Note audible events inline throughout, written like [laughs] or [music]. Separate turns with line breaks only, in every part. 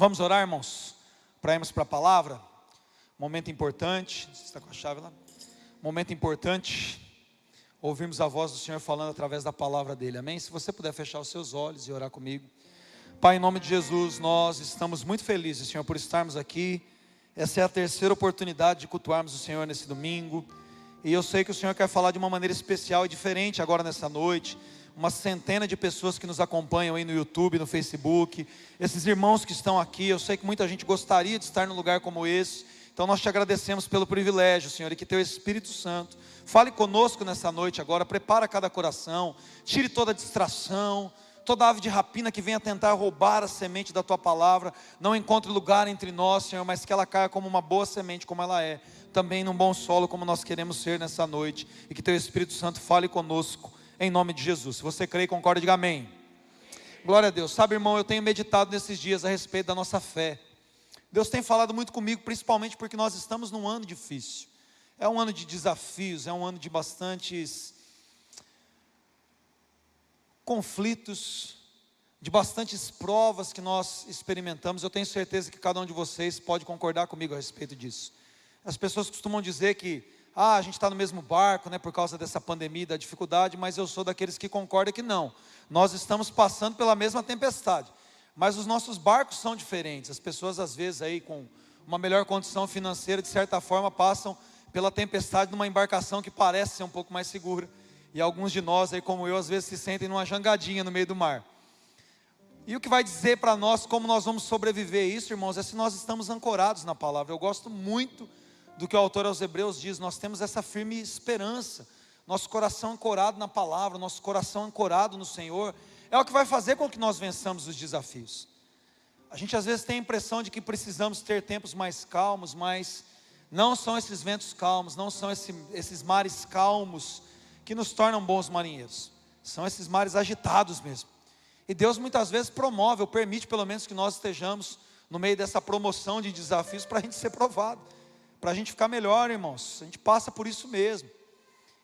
Vamos orar, irmãos, para irmos para a palavra. Momento importante. Você está com a chave lá? Momento importante. Ouvirmos a voz do Senhor falando através da palavra dele. Amém? Se você puder fechar os seus olhos e orar comigo. Pai, em nome de Jesus, nós estamos muito felizes, Senhor, por estarmos aqui. Essa é a terceira oportunidade de cultuarmos o Senhor nesse domingo. E eu sei que o Senhor quer falar de uma maneira especial e diferente agora nessa noite uma centena de pessoas que nos acompanham aí no YouTube, no Facebook, esses irmãos que estão aqui, eu sei que muita gente gostaria de estar num lugar como esse, então nós te agradecemos pelo privilégio, Senhor, e que teu Espírito Santo fale conosco nessa noite agora, prepara cada coração, tire toda distração, toda ave de rapina que venha tentar roubar a semente da tua palavra, não encontre lugar entre nós, Senhor, mas que ela caia como uma boa semente, como ela é, também num bom solo, como nós queremos ser nessa noite, e que teu Espírito Santo fale conosco em nome de Jesus. Se você crê e concorda, diga amém. Glória a Deus. Sabe, irmão, eu tenho meditado nesses dias a respeito da nossa fé. Deus tem falado muito comigo, principalmente porque nós estamos num ano difícil. É um ano de desafios, é um ano de bastantes conflitos, de bastantes provas que nós experimentamos. Eu tenho certeza que cada um de vocês pode concordar comigo a respeito disso. As pessoas costumam dizer que ah, a gente está no mesmo barco, né, por causa dessa pandemia, da dificuldade, mas eu sou daqueles que concordam que não. Nós estamos passando pela mesma tempestade, mas os nossos barcos são diferentes. As pessoas, às vezes, aí com uma melhor condição financeira, de certa forma, passam pela tempestade numa embarcação que parece ser um pouco mais segura. E alguns de nós, aí como eu, às vezes se sentem numa jangadinha no meio do mar. E o que vai dizer para nós como nós vamos sobreviver isso, irmãos, é se nós estamos ancorados na palavra. Eu gosto muito do que o autor aos Hebreus diz, nós temos essa firme esperança, nosso coração ancorado na palavra, nosso coração ancorado no Senhor, é o que vai fazer com que nós vençamos os desafios. A gente às vezes tem a impressão de que precisamos ter tempos mais calmos, mas não são esses ventos calmos, não são esse, esses mares calmos que nos tornam bons marinheiros, são esses mares agitados mesmo. E Deus muitas vezes promove, ou permite pelo menos que nós estejamos no meio dessa promoção de desafios para a gente ser provado para a gente ficar melhor, irmãos. A gente passa por isso mesmo.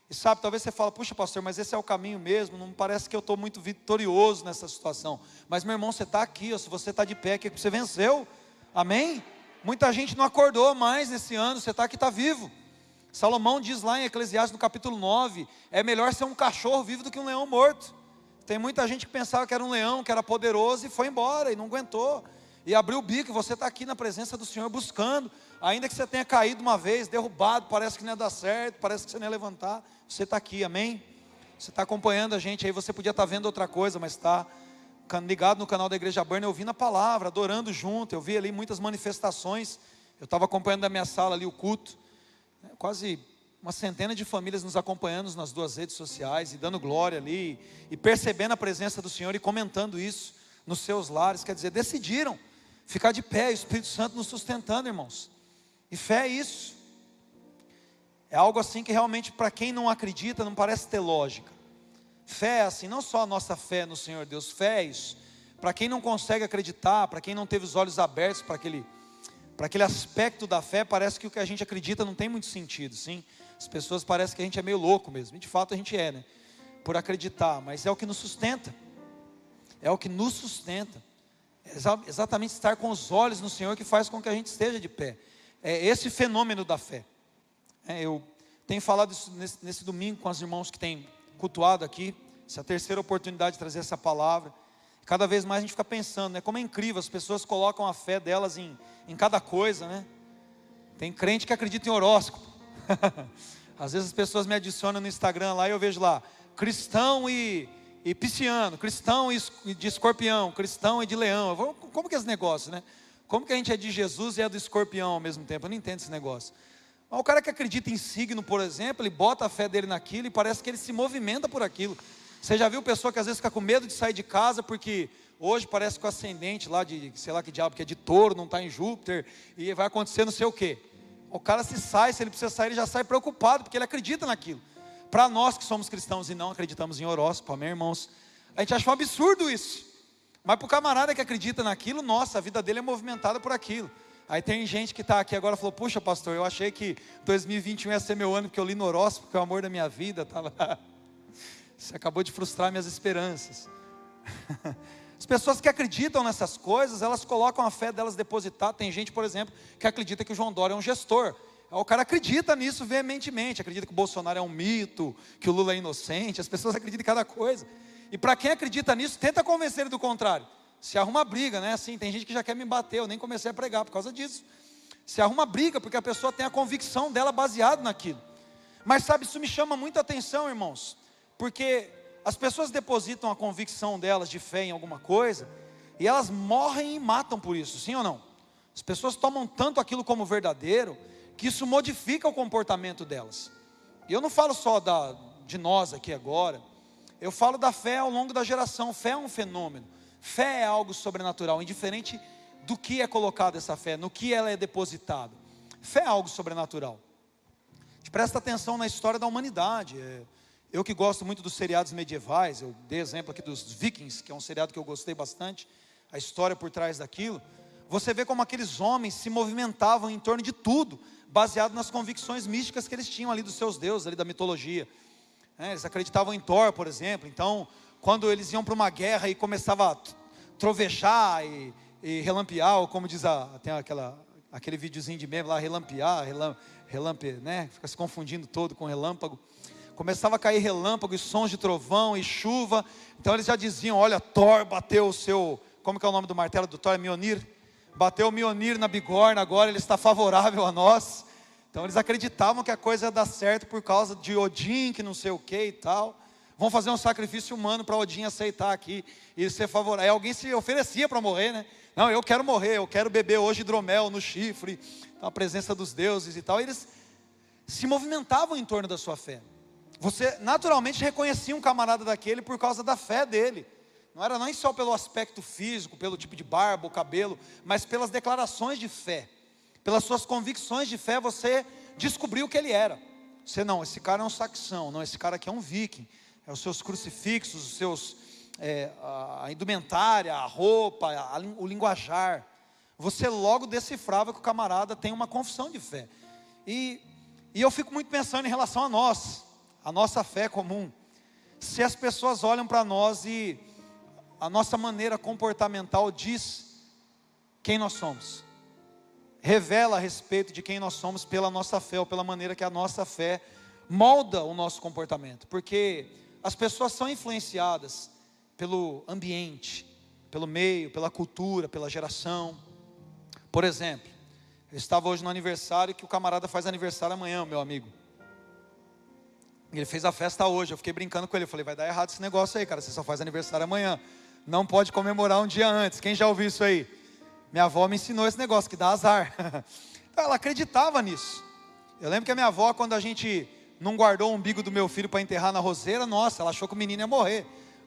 E sabe, talvez você fala, puxa pastor, mas esse é o caminho mesmo, não parece que eu estou muito vitorioso nessa situação. Mas meu irmão, você está aqui, se você está de pé, é que você venceu. Amém? Muita gente não acordou mais nesse ano, você está aqui, está vivo. Salomão diz lá em Eclesiastes no capítulo 9: é melhor ser um cachorro vivo do que um leão morto. Tem muita gente que pensava que era um leão, que era poderoso e foi embora e não aguentou. E abriu o bico, você está aqui na presença do Senhor buscando Ainda que você tenha caído uma vez, derrubado, parece que não ia dar certo, parece que você não ia levantar, você está aqui, amém? Você está acompanhando a gente aí, você podia estar tá vendo outra coisa, mas está ligado no canal da Igreja Burner, ouvindo a palavra, adorando junto. Eu vi ali muitas manifestações. Eu estava acompanhando da minha sala ali o culto. Né, quase uma centena de famílias nos acompanhando nas duas redes sociais e dando glória ali, e percebendo a presença do Senhor e comentando isso nos seus lares. Quer dizer, decidiram ficar de pé, o Espírito Santo nos sustentando, irmãos. E fé é isso. É algo assim que realmente, para quem não acredita, não parece ter lógica. Fé é assim, não só a nossa fé no Senhor Deus, fé é isso. Para quem não consegue acreditar, para quem não teve os olhos abertos para aquele, para aquele aspecto da fé, parece que o que a gente acredita não tem muito sentido, sim. As pessoas parecem que a gente é meio louco mesmo, e de fato a gente é, né? Por acreditar, mas é o que nos sustenta, é o que nos sustenta, é exatamente estar com os olhos no Senhor que faz com que a gente esteja de pé é esse fenômeno da fé. É, eu tenho falado isso nesse, nesse, domingo com os irmãos que têm cultuado aqui, essa é a terceira oportunidade de trazer essa palavra. Cada vez mais a gente fica pensando, né? Como é incrível, as pessoas colocam a fé delas em, em cada coisa, né? Tem crente que acredita em horóscopo. [laughs] Às vezes as pessoas me adicionam no Instagram lá e eu vejo lá, cristão e, e pisciano, cristão e de escorpião, cristão e de leão. Como que é esse negócio, né? Como que a gente é de Jesus e é do escorpião ao mesmo tempo? Eu não entendo esse negócio. Mas o cara que acredita em signo, por exemplo, ele bota a fé dele naquilo e parece que ele se movimenta por aquilo. Você já viu pessoa que às vezes fica com medo de sair de casa porque hoje parece que o ascendente lá de, sei lá que diabo, que é de touro, não está em Júpiter, e vai acontecer não sei o quê. O cara se sai, se ele precisa sair, ele já sai preocupado, porque ele acredita naquilo. Para nós que somos cristãos e não acreditamos em horóscopo, amém, irmãos? A gente acha um absurdo isso. Mas para o camarada que acredita naquilo, nossa, a vida dele é movimentada por aquilo. Aí tem gente que está aqui agora e falou: Puxa, pastor, eu achei que 2021 ia ser meu ano porque eu li no horóscopo, é o amor da minha vida estava. [laughs] Você acabou de frustrar minhas esperanças. [laughs] As pessoas que acreditam nessas coisas, elas colocam a fé delas depositada. Tem gente, por exemplo, que acredita que o João Dória é um gestor. O cara acredita nisso veementemente, acredita que o Bolsonaro é um mito, que o Lula é inocente, as pessoas [laughs] acreditam em cada coisa. E para quem acredita nisso, tenta convencer ele do contrário. Se arruma briga, né? Assim, tem gente que já quer me bater, eu nem comecei a pregar por causa disso. Se arruma briga, porque a pessoa tem a convicção dela baseada naquilo. Mas sabe, isso me chama muita atenção, irmãos, porque as pessoas depositam a convicção delas de fé em alguma coisa, e elas morrem e matam por isso, sim ou não? As pessoas tomam tanto aquilo como verdadeiro, que isso modifica o comportamento delas. E eu não falo só da, de nós aqui agora, eu falo da fé ao longo da geração. Fé é um fenômeno, fé é algo sobrenatural, indiferente do que é colocado essa fé, no que ela é depositada. Fé é algo sobrenatural. A gente presta atenção na história da humanidade. É, eu que gosto muito dos seriados medievais, eu dei exemplo aqui dos Vikings, que é um seriado que eu gostei bastante, a história por trás daquilo. Você vê como aqueles homens se movimentavam em torno de tudo, baseado nas convicções místicas que eles tinham ali dos seus deuses, ali da mitologia. É, eles acreditavam em Thor, por exemplo. Então, quando eles iam para uma guerra e começava a trovejar e, e relampear, ou como diz a, tem aquela, aquele videozinho de meme lá, relampear, relam, relampe, né? Fica se confundindo todo com relâmpago. Começava a cair relâmpago e sons de trovão e chuva. Então eles já diziam: Olha, Thor bateu o seu. Como que é o nome do martelo do Thor? É Mionir? bateu o Mionir na bigorna, agora ele está favorável a nós. Então eles acreditavam que a coisa ia dar certo por causa de Odin, que não sei o que e tal. Vão fazer um sacrifício humano para Odin aceitar aqui e ser favorável. Alguém se oferecia para morrer, né? Não, eu quero morrer, eu quero beber hoje hidromel no chifre, a presença dos deuses e tal. Eles se movimentavam em torno da sua fé. Você naturalmente reconhecia um camarada daquele por causa da fé dele. Não era nem só pelo aspecto físico, pelo tipo de barba, o cabelo, mas pelas declarações de fé, pelas suas convicções de fé, você descobriu o que ele era. Você não, esse cara é um saxão, não, esse cara aqui é um viking. É os seus crucifixos, os seus é, a indumentária, a roupa, a, o linguajar. Você logo decifrava que o camarada tem uma confissão de fé. E, e eu fico muito pensando em relação a nós, a nossa fé comum. Se as pessoas olham para nós e a nossa maneira comportamental diz quem nós somos. Revela a respeito de quem nós somos pela nossa fé, ou pela maneira que a nossa fé molda o nosso comportamento. Porque as pessoas são influenciadas pelo ambiente, pelo meio, pela cultura, pela geração. Por exemplo, eu estava hoje no aniversário que o camarada faz aniversário amanhã, meu amigo. Ele fez a festa hoje, eu fiquei brincando com ele, eu falei, vai dar errado esse negócio aí, cara, você só faz aniversário amanhã não pode comemorar um dia antes. Quem já ouviu isso aí? Minha avó me ensinou esse negócio que dá azar. [laughs] Ela acreditava nisso. Eu lembro que a minha avó, quando a gente não guardou o umbigo do meu filho para enterrar na roseira, nossa, ela achou que o menino ia morrer.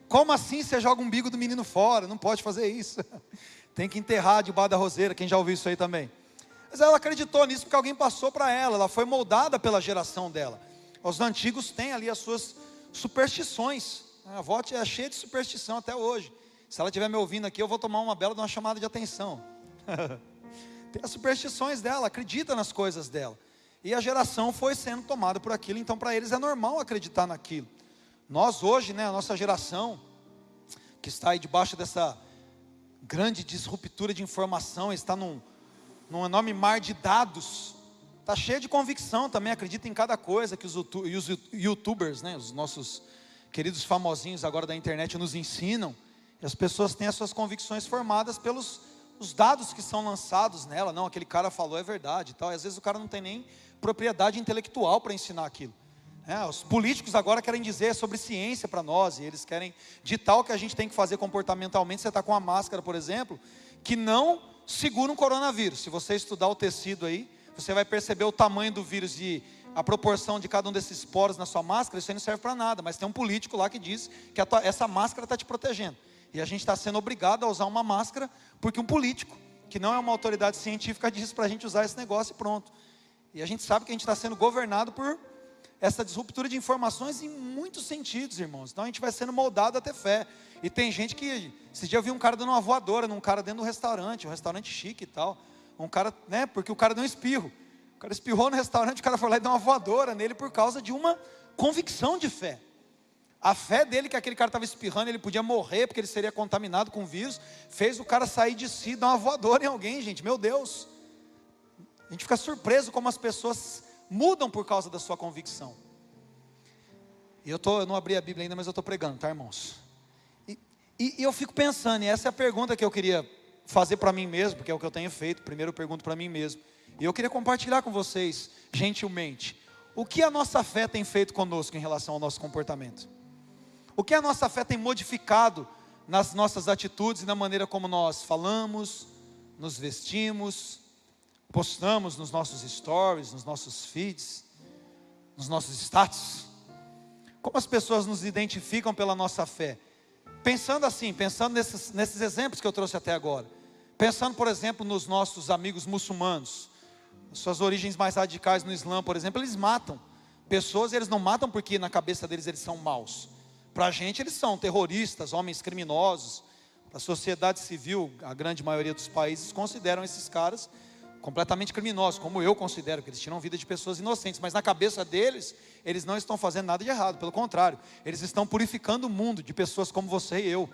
Como assim você joga o umbigo do menino fora? Não pode fazer isso. [laughs] Tem que enterrar debaixo da roseira. Quem já ouviu isso aí também? Mas ela acreditou nisso porque alguém passou para ela. Ela foi moldada pela geração dela. Os antigos têm ali as suas superstições. A avó é cheia de superstição até hoje. Se ela estiver me ouvindo aqui, eu vou tomar uma bela de uma chamada de atenção. [laughs] Tem as superstições dela, acredita nas coisas dela. E a geração foi sendo tomada por aquilo, então para eles é normal acreditar naquilo. Nós hoje, né, a nossa geração, que está aí debaixo dessa grande disruptura de informação, está num, num enorme mar de dados, está cheia de convicção também, acredita em cada coisa que os, os youtubers, né, os nossos queridos famosinhos agora da internet nos ensinam. E as pessoas têm as suas convicções formadas pelos os dados que são lançados nela. Não, aquele cara falou é verdade e tal. E às vezes o cara não tem nem propriedade intelectual para ensinar aquilo. É, os políticos agora querem dizer sobre ciência para nós, e eles querem ditar o que a gente tem que fazer comportamentalmente. Você está com uma máscara, por exemplo, que não segura um coronavírus. Se você estudar o tecido aí, você vai perceber o tamanho do vírus e a proporção de cada um desses poros na sua máscara. Isso aí não serve para nada, mas tem um político lá que diz que tua, essa máscara está te protegendo. E a gente está sendo obrigado a usar uma máscara, porque um político, que não é uma autoridade científica, disse para a gente usar esse negócio e pronto. E a gente sabe que a gente está sendo governado por essa disruptura de informações em muitos sentidos, irmãos. Então a gente vai sendo moldado a ter fé. E tem gente que. Esse dia eu vi um cara dando uma voadora num cara dentro do restaurante, um restaurante chique e tal. Um cara, né? Porque o cara deu um espirro. O cara espirrou no restaurante, o cara foi lá e deu uma voadora nele por causa de uma convicção de fé. A fé dele, que aquele cara estava espirrando, ele podia morrer porque ele seria contaminado com vírus, fez o cara sair de si, dar uma voadora em alguém, gente. Meu Deus. A gente fica surpreso como as pessoas mudam por causa da sua convicção. E eu, tô, eu não abri a Bíblia ainda, mas eu estou pregando, tá, irmãos? E, e, e eu fico pensando, e essa é a pergunta que eu queria fazer para mim mesmo, porque é o que eu tenho feito. Primeiro eu pergunto para mim mesmo. E eu queria compartilhar com vocês, gentilmente, o que a nossa fé tem feito conosco em relação ao nosso comportamento. O que a nossa fé tem modificado nas nossas atitudes e na maneira como nós falamos, nos vestimos, postamos nos nossos stories, nos nossos feeds, nos nossos status. Como as pessoas nos identificam pela nossa fé? Pensando assim, pensando nesses, nesses exemplos que eu trouxe até agora. Pensando, por exemplo, nos nossos amigos muçulmanos, suas origens mais radicais no Islã, por exemplo, eles matam pessoas, e eles não matam porque na cabeça deles eles são maus. Para a gente eles são terroristas, homens criminosos. Para a sociedade civil, a grande maioria dos países consideram esses caras completamente criminosos, como eu considero, que eles tiram vida de pessoas inocentes, mas na cabeça deles, eles não estão fazendo nada de errado, pelo contrário, eles estão purificando o mundo de pessoas como você e eu,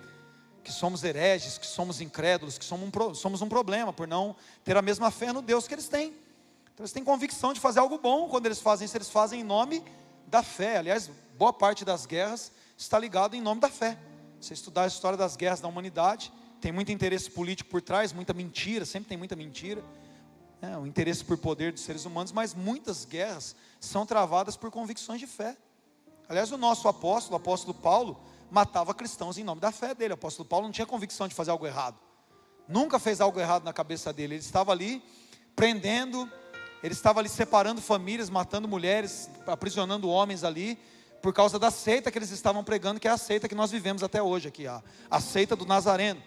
que somos hereges, que somos incrédulos, que somos um, somos um problema por não ter a mesma fé no Deus que eles têm. Então eles têm convicção de fazer algo bom quando eles fazem isso, eles fazem em nome da fé. Aliás, boa parte das guerras está ligado em nome da fé. Você estudar a história das guerras da humanidade, tem muito interesse político por trás, muita mentira, sempre tem muita mentira. Né, o interesse por poder dos seres humanos, mas muitas guerras são travadas por convicções de fé. Aliás, o nosso apóstolo, o apóstolo Paulo, matava cristãos em nome da fé dele. O apóstolo Paulo não tinha convicção de fazer algo errado. Nunca fez algo errado na cabeça dele. Ele estava ali prendendo, ele estava ali separando famílias, matando mulheres, aprisionando homens ali, por causa da seita que eles estavam pregando, que é a seita que nós vivemos até hoje aqui, a, a seita do Nazareno.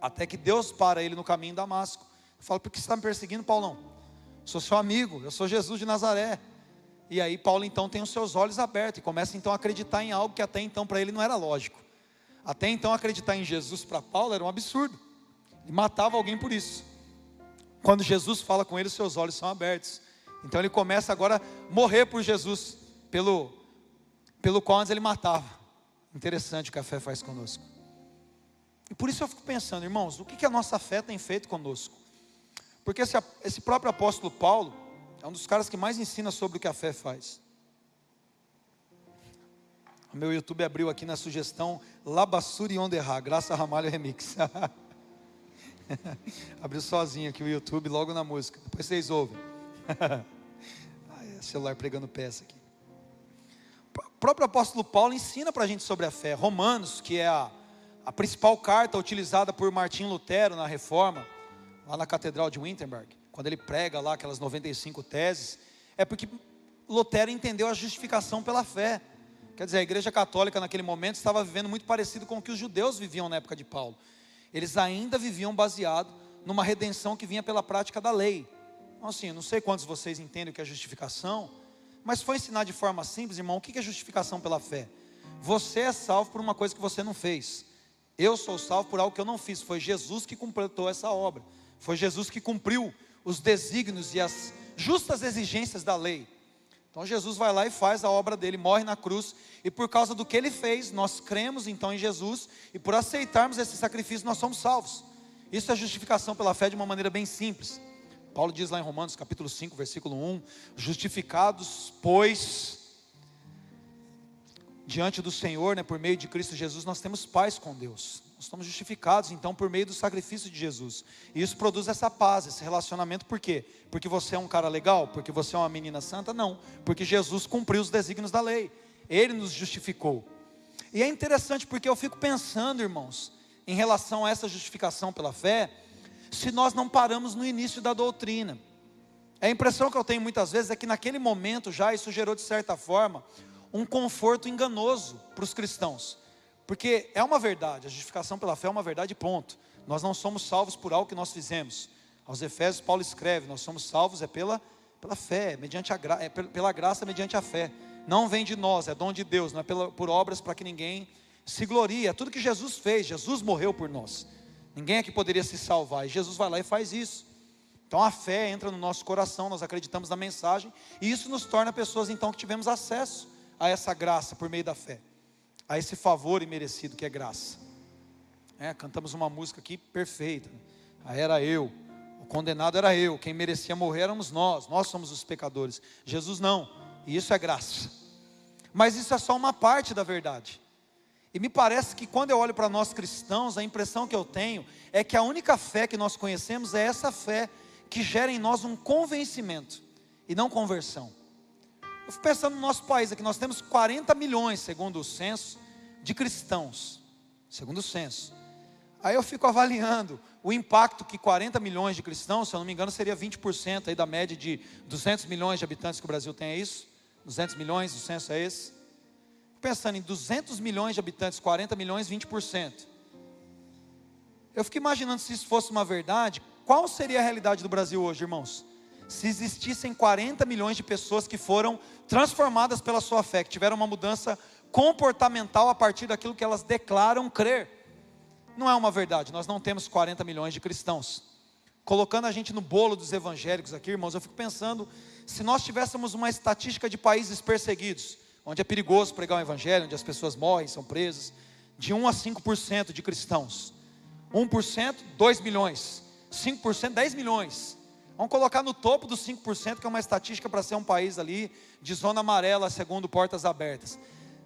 Até que Deus para ele no caminho em Damasco. Fala, por que você está me perseguindo, Paulão? Sou seu amigo, eu sou Jesus de Nazaré. E aí Paulo então tem os seus olhos abertos e começa então a acreditar em algo que até então para ele não era lógico. Até então acreditar em Jesus para Paulo era um absurdo. Ele matava alguém por isso. Quando Jesus fala com ele, seus olhos são abertos. Então ele começa agora a morrer por Jesus, pelo, pelo qual antes ele matava. Interessante o que a fé faz conosco. E por isso eu fico pensando, irmãos, o que, a nossa fé tem feito conosco? Porque esse, esse próprio apóstolo Paulo é um dos caras que mais ensina sobre o que a fé faz. O meu YouTube abriu aqui na sugestão Labassuri Onderra, Graça Ramalho Remix. [laughs] Abriu sozinho aqui o YouTube, logo na música. Depois vocês ouvem. [laughs] Ai, celular pregando peça aqui. Próprio apóstolo Paulo ensina para a gente sobre a fé. Romanos, que é a, a principal carta utilizada por Martim Lutero na reforma, lá na Catedral de Wittenberg, quando ele prega lá aquelas 95 teses, é porque Lutero entendeu a justificação pela fé. Quer dizer, a igreja católica naquele momento estava vivendo muito parecido com o que os judeus viviam na época de Paulo eles ainda viviam baseado numa redenção que vinha pela prática da lei. Então, assim, não sei quantos vocês entendem o que é justificação, mas foi ensinar de forma simples, irmão, o que é justificação pela fé? Você é salvo por uma coisa que você não fez. Eu sou salvo por algo que eu não fiz. Foi Jesus que completou essa obra. Foi Jesus que cumpriu os desígnios e as justas exigências da lei. Então Jesus vai lá e faz a obra dele, morre na cruz, e por causa do que ele fez, nós cremos então em Jesus, e por aceitarmos esse sacrifício, nós somos salvos. Isso é justificação pela fé de uma maneira bem simples. Paulo diz lá em Romanos capítulo 5, versículo 1: Justificados, pois, diante do Senhor, né, por meio de Cristo Jesus, nós temos paz com Deus. Nós estamos justificados, então, por meio do sacrifício de Jesus. E isso produz essa paz, esse relacionamento, por quê? Porque você é um cara legal? Porque você é uma menina santa? Não. Porque Jesus cumpriu os desígnios da lei. Ele nos justificou. E é interessante porque eu fico pensando, irmãos, em relação a essa justificação pela fé, se nós não paramos no início da doutrina. A impressão que eu tenho muitas vezes é que naquele momento já isso gerou, de certa forma, um conforto enganoso para os cristãos. Porque é uma verdade, a justificação pela fé é uma verdade, ponto. Nós não somos salvos por algo que nós fizemos. Aos Efésios, Paulo escreve: nós somos salvos é pela, pela fé, mediante a gra, é pela graça mediante a fé. Não vem de nós, é dom de Deus, não é pela, por obras para que ninguém se glorie. É tudo que Jesus fez, Jesus morreu por nós. Ninguém aqui poderia se salvar, e Jesus vai lá e faz isso. Então a fé entra no nosso coração, nós acreditamos na mensagem, e isso nos torna pessoas então que tivemos acesso a essa graça por meio da fé. a esse favor imerecido que é graça. É, cantamos uma música aqui perfeita. Era eu, o condenado era eu, quem merecia morrer éramos nós, nós somos os pecadores. Jesus não, e isso é graça. Mas isso é só uma parte da verdade. E me parece que quando eu olho para nós cristãos, a impressão que eu tenho é que a única fé que nós conhecemos é essa fé que gera em nós um convencimento e não conversão. Eu fico pensando no nosso país aqui, nós temos 40 milhões, segundo o censo, de cristãos, segundo o censo. Aí eu fico avaliando o impacto que 40 milhões de cristãos, se eu não me engano, seria 20% aí da média de 200 milhões de habitantes que o Brasil tem, é isso? 200 milhões, o censo é esse? Pensando em 200 milhões de habitantes, 40 milhões, 20%. Eu fico imaginando se isso fosse uma verdade, qual seria a realidade do Brasil hoje, irmãos? Se existissem 40 milhões de pessoas que foram transformadas pela sua fé, que tiveram uma mudança comportamental a partir daquilo que elas declaram crer. Não é uma verdade, nós não temos 40 milhões de cristãos. Colocando a gente no bolo dos evangélicos aqui, irmãos, eu fico pensando, se nós tivéssemos uma estatística de países perseguidos, onde é perigoso pregar o evangelho, onde as pessoas morrem, são presas, de 1 a 5% de cristãos. 1%, 2 milhões. 5%, 10 milhões. Vamos colocar no topo dos 5%, que é uma estatística para ser um país ali de zona amarela, segundo portas abertas.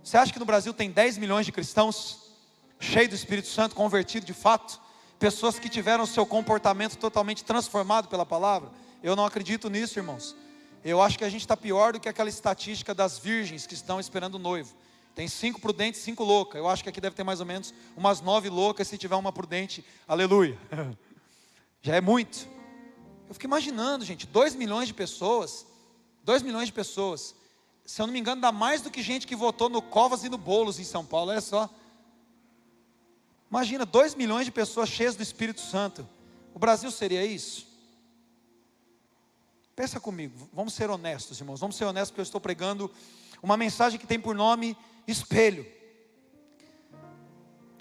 Você acha que no Brasil tem 10 milhões de cristãos, cheios do Espírito Santo, convertidos de fato? Pessoas que tiveram seu comportamento totalmente transformado pela palavra? Eu não acredito nisso, irmãos. Eu acho que a gente está pior do que aquela estatística das virgens que estão esperando o noivo. Tem cinco prudentes, cinco loucas. Eu acho que aqui deve ter mais ou menos umas nove loucas se tiver uma prudente. Aleluia. [laughs] Já é muito. Eu fico imaginando, gente, dois milhões de pessoas, dois milhões de pessoas se eu não me engano, dá mais do que gente que votou no Covas e no Bolos em São Paulo, olha só. Imagina, 2 milhões de pessoas cheias do Espírito Santo. O Brasil seria isso? Pensa comigo, vamos ser honestos, irmãos. Vamos ser honestos, porque eu estou pregando uma mensagem que tem por nome espelho.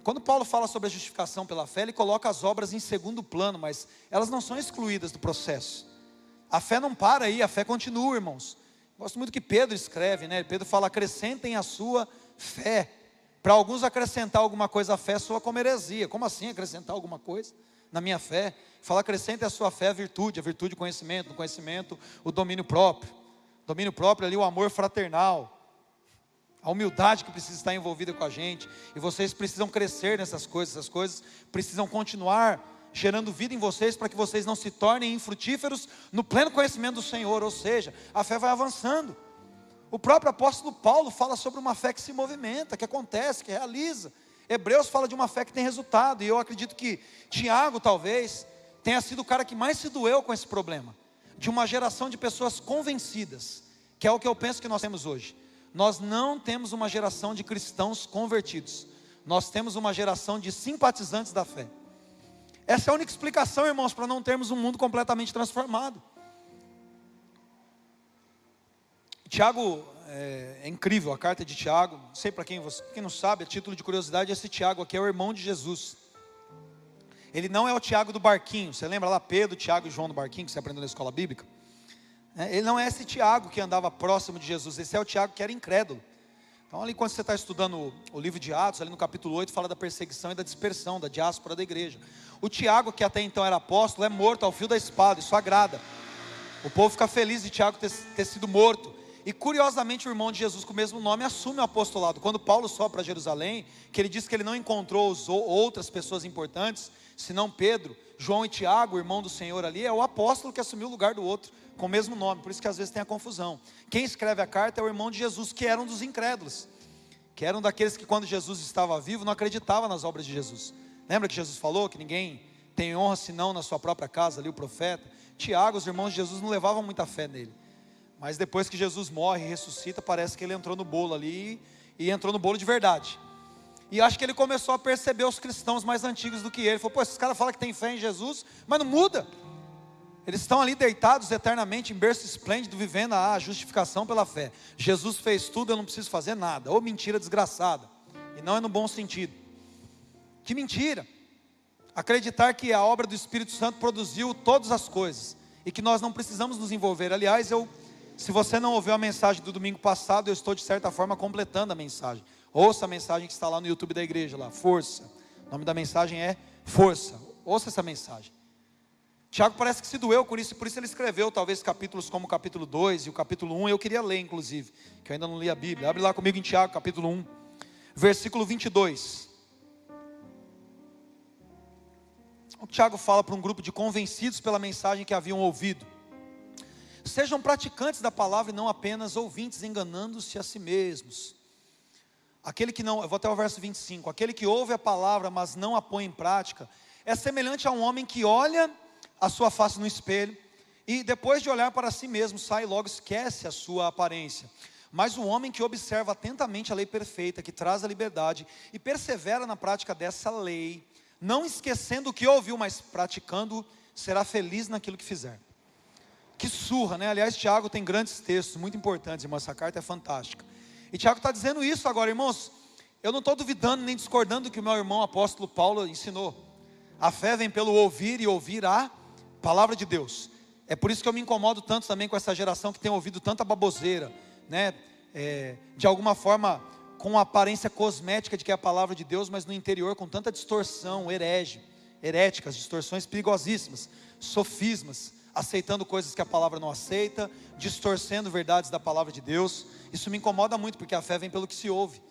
Quando Paulo fala sobre a justificação pela fé, ele coloca as obras em segundo plano, mas elas não são excluídas do processo. A fé não para aí, a fé continua, irmãos. Gosto muito que Pedro escreve, né? Pedro fala: acrescentem a sua fé. Para alguns, acrescentar alguma coisa à fé soa como heresia. Como assim acrescentar alguma coisa na minha fé? Fala: acrescentem a sua fé a virtude, a virtude, o conhecimento, no conhecimento, o domínio próprio. Domínio próprio ali, o amor fraternal. A humildade que precisa estar envolvida com a gente. E vocês precisam crescer nessas coisas, essas coisas precisam continuar gerando vida em vocês para que vocês não se tornem infrutíferos no pleno conhecimento do Senhor, ou seja, a fé vai avançando. O próprio apóstolo Paulo fala sobre uma fé que se movimenta, que acontece, que realiza. Hebreus fala de uma fé que tem resultado, e eu acredito que Tiago talvez tenha sido o cara que mais se doeu com esse problema, de uma geração de pessoas convencidas, que é o que eu penso que nós temos hoje. Nós não temos uma geração de cristãos convertidos, nós temos uma geração de simpatizantes da fé. Essa é a única explicação, irmãos, para não termos um mundo completamente transformado. Tiago é, é, incrível, a carta de Tiago. Não sei para quem, quem não sabe, a título de curiosidade, esse Tiago aqui é o irmão de Jesus. Ele não é o Tiago do barquinho. Você lembra lá Pedro, Tiago e João do barquinho que você aprendeu na escola bíblica? É, ele não é esse Tiago que andava próximo de Jesus. Esse é o Tiago que era incrédulo. Então, ali quando você está estudando o, livro de Atos, ali no capítulo 8, fala da perseguição e da dispersão, da diáspora da igreja. O Tiago, que até então era apóstolo, é morto ao fio da espada, isso agrada. O povo fica feliz de Tiago ter, ter sido morto. E curiosamente, o irmão de Jesus com o mesmo nome assume o apostolado. Quando Paulo sobe para Jerusalém, que ele diz que ele não encontrou outras pessoas importantes, senão Pedro, João e Tiago, o irmão do Senhor ali, é o apóstolo que assumiu o lugar do outro com o mesmo nome, por isso que às vezes tem a confusão. Quem escreve a carta é o irmão de Jesus, que era um dos incrédulos, que era um daqueles que quando Jesus estava vivo não acreditava nas obras de Jesus. Lembra que Jesus falou que ninguém tem honra senão na sua própria casa, ali o profeta? Tiago, os irmãos de Jesus não levavam muita fé nele. Mas depois que Jesus morre e ressuscita, parece que ele entrou no bolo ali e entrou no bolo de verdade. E acho que ele começou a perceber os cristãos mais antigos do que ele. Ele falou: pô, esses caras falam que tem fé em Jesus, mas não muda. Eles estão ali deitados eternamente em berço esplêndido, vivendo a justificação pela fé. Jesus fez tudo, eu não preciso fazer nada. Ou mentira desgraçada. E não é no bom sentido. Que mentira! Acreditar que a obra do Espírito Santo produziu todas as coisas e que nós não precisamos nos envolver. Aliás, eu, se você não ouviu a mensagem do domingo passado, eu estou de certa forma completando a mensagem. Ouça a mensagem que está lá no YouTube da igreja, lá, força. O nome da mensagem é força. Ouça essa mensagem. Tiago parece que se doeu com isso, por isso ele escreveu talvez capítulos como o capítulo 2 e o capítulo 1. Eu queria ler, inclusive, que eu ainda não li a Bíblia. Abre lá comigo em Tiago, capítulo 1, versículo 22. O Tiago fala para um grupo de convencidos pela mensagem que haviam ouvido. Sejam praticantes da palavra e não apenas ouvintes, enganando-se a si mesmos. Aquele que não, eu vou até o verso 25. Aquele que ouve a palavra, mas não a põe em prática, é semelhante a um homem que olha a sua face no espelho e depois de olhar para si mesmo, sai e logo esquece a sua aparência. Mas o homem que observa atentamente a lei perfeita, que traz a liberdade e persevera na prática dessa lei, não esquecendo o que ouviu, mas praticando, será feliz naquilo que fizer. Que surra, né? Aliás, Tiago tem grandes textos muito importantes, irmão. Essa carta é fantástica. E Tiago está dizendo isso agora, irmãos. Eu não estou duvidando nem discordando do que o meu irmão apóstolo Paulo ensinou. A fé vem pelo ouvir e ouvir a Palavra de Deus. É por isso que eu me incomodo tanto também com essa geração que tem ouvido tanta baboseira, né? É, de alguma forma com a aparência cosmética de que é a palavra de Deus, mas no interior com tanta distorção, herege, heréticas, distorções perigosíssimas, sofismas, aceitando coisas que a palavra não aceita, distorcendo verdades da palavra de Deus. Isso me incomoda muito, porque a fé vem pelo que se ouve.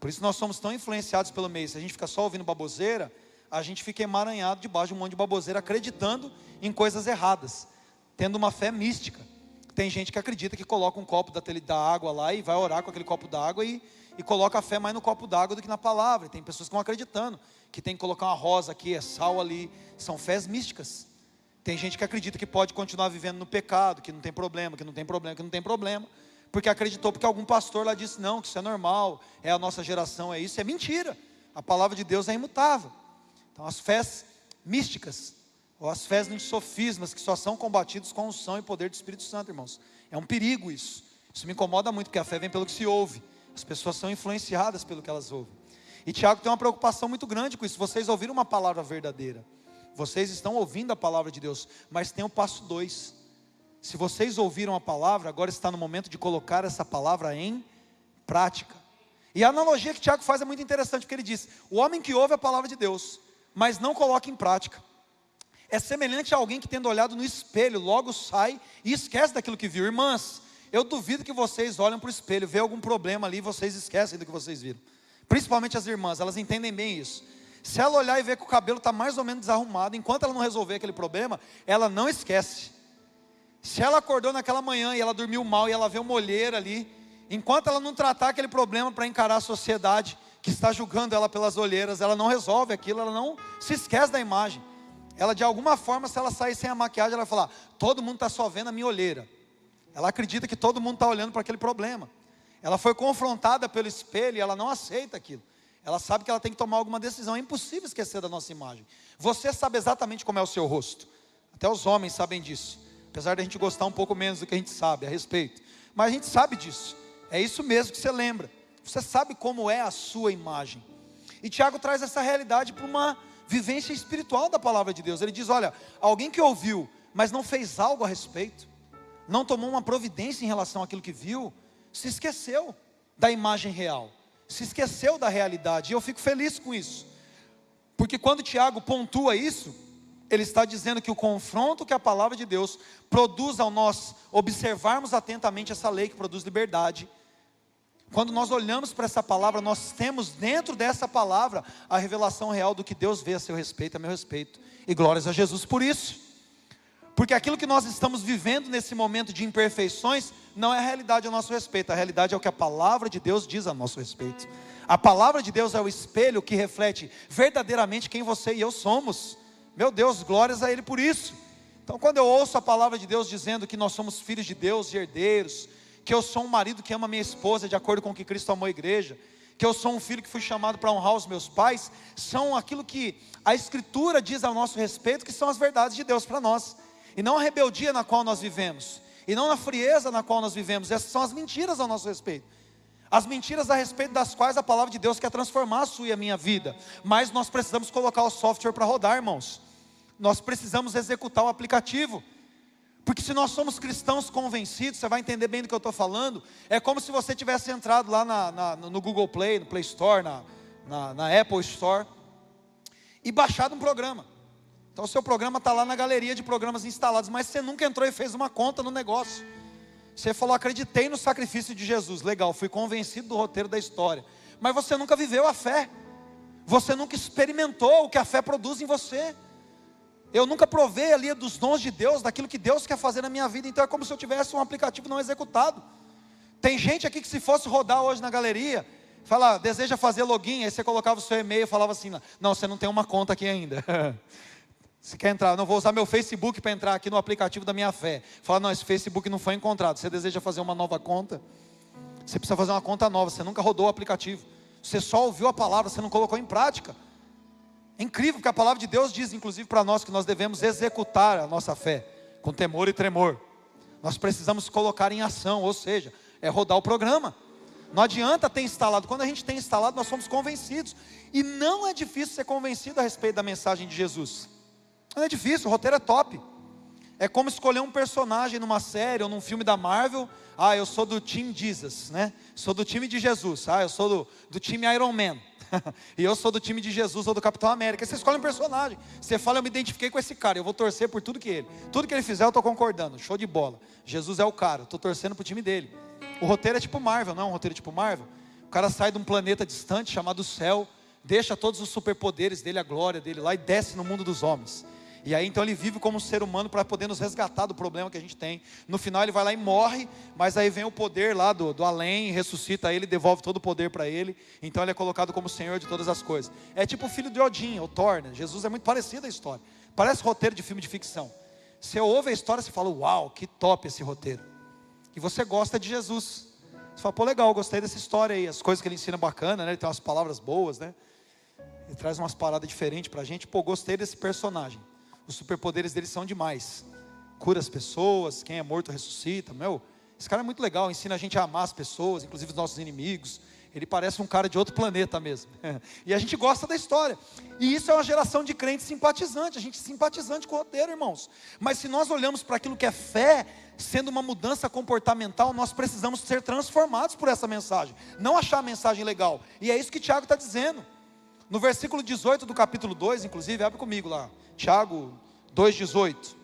Por isso nós somos tão influenciados pelo meio. Se a gente fica só ouvindo baboseira, a gente fica emaranhado debaixo de um monte de baboseira, acreditando em coisas erradas, tendo uma fé mística. Tem gente que acredita que coloca um copo da, da água lá e vai orar com aquele copo d'água e, e coloca a fé mais no copo d'água do que na palavra. Tem pessoas que estão acreditando que tem que colocar uma rosa aqui, é sal ali. São fés místicas. Tem gente que acredita que pode continuar vivendo no pecado, que não tem problema, que não tem problema, que não tem problema, porque acreditou porque algum pastor lá disse não, que isso é normal, é a nossa geração, é isso, é mentira. A palavra de Deus é imutável. Então, as fés místicas, ou as fés nos sofismas, que só são combatidos com unção e poder do Espírito Santo, irmãos. É um perigo isso. Isso me incomoda muito, porque a fé vem pelo que se ouve. As pessoas são influenciadas pelo que elas ouvem. E Tiago tem uma preocupação muito grande com isso. Vocês ouviram uma palavra verdadeira. Vocês estão ouvindo a palavra de Deus. Mas tem o passo dois. Se vocês ouviram a palavra, agora está no momento de colocar essa palavra em prática. E a analogia que Tiago faz é muito interessante, porque ele diz: o homem que ouve a palavra de Deus mas não coloca em prática. É semelhante a alguém que, tendo olhado no espelho, logo sai e esquece daquilo que viu. Irmãs, eu duvido que vocês olham para o espelho, vê algum problema ali e vocês esquecem do que vocês viram. Principalmente as irmãs, elas entendem bem isso. Se ela olhar e ver que o cabelo está mais ou menos desarrumado, enquanto ela não resolver aquele problema, ela não esquece. Se ela acordou naquela manhã e ela dormiu mal e ela vê uma olheira ali, enquanto ela não tratar aquele problema para encarar a sociedade, que está julgando ela pelas olheiras, ela não resolve aquilo, ela não se esquece da imagem. Ela de alguma forma, se ela sair sem a maquiagem, ela vai falar: todo mundo está só vendo a minha olheira. Ela acredita que todo mundo está olhando para aquele problema. Ela foi confrontada pelo espelho e ela não aceita aquilo. Ela sabe que ela tem que tomar alguma decisão. É impossível esquecer da nossa imagem. Você sabe exatamente como é o seu rosto. Até os homens sabem disso. Apesar da gente gostar um pouco menos do que a gente sabe a respeito. Mas a gente sabe disso. É isso mesmo que você lembra. Você sabe como é a sua imagem. E Tiago traz essa realidade para uma vivência espiritual da palavra de Deus. Ele diz: olha, alguém que ouviu, mas não fez algo a respeito, não tomou uma providência em relação àquilo que viu, se esqueceu da imagem real, se esqueceu da realidade. E eu fico feliz com isso, porque quando Tiago pontua isso, ele está dizendo que o confronto que a palavra de Deus produz ao nós observarmos atentamente essa lei que produz liberdade, quando nós olhamos para essa palavra, nós temos dentro dessa palavra a revelação real do que Deus vê a seu respeito, a meu respeito. E glórias a Jesus por isso. Porque aquilo que nós estamos vivendo nesse momento de imperfeições não é a realidade a nosso respeito, a realidade é o que a palavra de Deus diz a nosso respeito. A palavra de Deus é o espelho que reflete verdadeiramente quem você e eu somos. Meu Deus, glórias a Ele por isso. Então, quando eu ouço a palavra de Deus dizendo que nós somos filhos de Deus e herdeiros, que eu sou um marido que ama minha esposa de acordo com o que Cristo amou a igreja, que eu sou um filho que fui chamado para honrar os meus pais, são aquilo que a Escritura diz ao nosso respeito, que são as verdades de Deus para nós, e não a rebeldia na qual nós vivemos, e não na frieza na qual nós vivemos, essas são as mentiras ao nosso respeito. As mentiras a respeito das quais a palavra de Deus quer transformar a sua e a minha vida, mas nós precisamos colocar o software para rodar, irmãos. Nós precisamos executar o aplicativo. Porque se nós somos cristãos convencidos, você vai entender bem do que eu estou falando. É como se você tivesse entrado lá na, na, no Google Play, no Play Store, na, na, na Apple Store, e baixado um programa. Então o seu programa está lá na galeria de programas instalados, mas você nunca entrou e fez uma conta no negócio. Você falou, acreditei no sacrifício de Jesus, legal, fui convencido do roteiro da história. Mas você nunca viveu a fé. Você nunca experimentou o que a fé produz em você. Eu nunca provei ali dos dons de Deus, daquilo que Deus quer fazer na minha vida, então é como se eu tivesse um aplicativo não executado. Tem gente aqui que se fosse rodar hoje na galeria, fala, deseja fazer login, aí você colocava o seu e-mail e falava assim: não, você não tem uma conta aqui ainda. [laughs] Você quer entrar? Não vou usar meu Facebook para entrar aqui no aplicativo da minha fé. Fala, não, esse Facebook não foi encontrado. Você deseja fazer uma nova conta? Você precisa fazer uma conta nova. Você nunca rodou o aplicativo. Você só ouviu a palavra, você não colocou em prática. É incrível, porque a palavra de Deus diz, inclusive, para nós que nós devemos executar a nossa fé com temor e tremor. Nós precisamos colocar em ação, ou seja, é rodar o programa. Não adianta ter instalado, quando a gente tem instalado, nós somos convencidos. E não é difícil ser convencido a respeito da mensagem de Jesus. Não é difícil, o roteiro é top. É como escolher um personagem numa série ou num filme da Marvel. Ah, eu sou do time Jesus, né? Sou do time de Jesus. Ah, eu sou do, do time Iron Man. [laughs] e eu sou do time de Jesus ou do Capitão América. Você escolhe um personagem. Você fala, eu me identifiquei com esse cara. Eu vou torcer por tudo que ele. Tudo que ele fizer, eu estou concordando. Show de bola. Jesus é o cara. Estou torcendo para o time dele. O roteiro é tipo Marvel, não é um roteiro tipo Marvel? O cara sai de um planeta distante chamado céu, deixa todos os superpoderes dele, a glória dele lá e desce no mundo dos homens. E aí então ele vive como um ser humano para poder nos resgatar do problema que a gente tem. No final ele vai lá e morre, mas aí vem o poder lá do, do além, ressuscita ele, devolve todo o poder para ele. Então ele é colocado como Senhor de todas as coisas. É tipo o filho de Odin, o Thor, né? Jesus é muito parecido a história. Parece roteiro de filme de ficção. Você ouve a história e fala, uau, que top esse roteiro. E você gosta de Jesus. Você fala, pô, legal, gostei dessa história aí. As coisas que ele ensina bacana, né? Ele tem umas palavras boas, né? Ele traz umas paradas diferentes para a gente. Pô, gostei desse personagem. Os superpoderes dele são demais. Cura as pessoas, quem é morto ressuscita. Meu, esse cara é muito legal, ensina a gente a amar as pessoas, inclusive os nossos inimigos. Ele parece um cara de outro planeta mesmo. [laughs] e a gente gosta da história. E isso é uma geração de crentes simpatizantes. A gente é simpatizante com o roteiro, irmãos. Mas se nós olhamos para aquilo que é fé, sendo uma mudança comportamental, nós precisamos ser transformados por essa mensagem. Não achar a mensagem legal. E é isso que Tiago está dizendo. No versículo 18 do capítulo 2, inclusive, abre comigo lá. Tiago 2,18.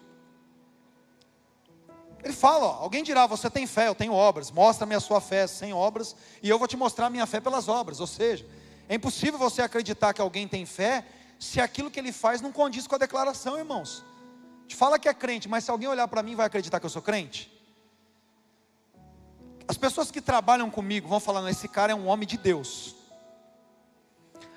Ele fala: ó, alguém dirá, você tem fé, eu tenho obras, mostra-me a sua fé sem obras, e eu vou te mostrar a minha fé pelas obras. Ou seja, é impossível você acreditar que alguém tem fé se aquilo que ele faz não condiz com a declaração, irmãos. Te fala que é crente, mas se alguém olhar para mim, vai acreditar que eu sou crente? As pessoas que trabalham comigo vão falar: esse cara é um homem de Deus.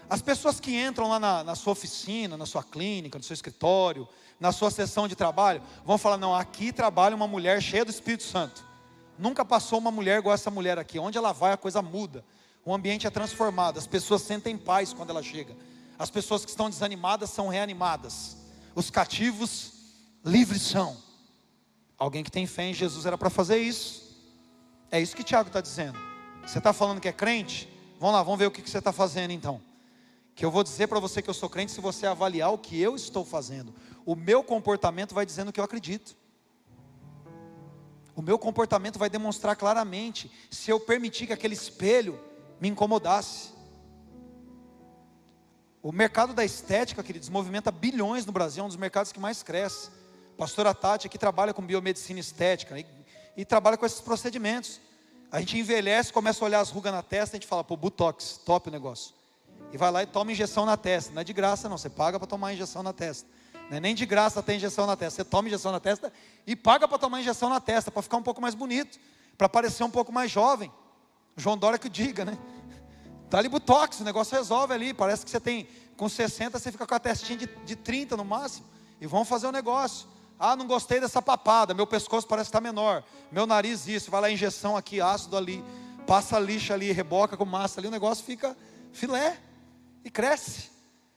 As pessoas que entram lá na, na, sua oficina, na sua clínica, no seu escritório, na sua sessão de trabalho, vão falar: não, aqui trabalha uma mulher cheia do Espírito Santo. Nunca passou uma mulher igual essa mulher aqui. Onde ela vai, a coisa muda. O ambiente é transformado. As pessoas sentem paz quando ela chega. As pessoas que estão desanimadas são reanimadas. Os cativos livres são. Alguém que tem fé em Jesus era para fazer isso. É isso que Tiago está dizendo. Você está falando que é crente? Vamos lá, vamos ver o que, que você está fazendo então que eu vou dizer para você que eu sou crente se você avaliar o que eu estou fazendo. O meu comportamento vai dizendo que eu acredito. O meu comportamento vai demonstrar claramente se eu permitir que aquele espelho me incomodasse. O mercado da estética, queridos, movimenta bilhões no Brasil, é um dos mercados que mais cresce. A pastora Tati aqui trabalha com biomedicina estética e, e trabalha com esses procedimentos. A gente envelhece, começa a olhar as rugas na testa, a gente fala, pô, Botox, top o negócio e vai lá e toma injeção na testa. Não é de graça, não. Você paga para tomar injeção na testa. É nem de graça ter injeção na testa. Você toma injeção na testa e paga para tomar injeção na testa, para ficar um pouco mais bonito, para parecer um pouco mais jovem. João Dória que diga, né? Dá ali botox, o negócio resolve ali. Parece que você tem, com 60, você fica com a testinha de, de 30 no máximo. E vão fazer o um negócio. Ah, não gostei dessa papada, meu pescoço parece estar menor. Meu nariz isso, vai lá, injeção aqui, ácido ali, passa lixa ali, reboca com massa ali, o negócio fica filé e cresce.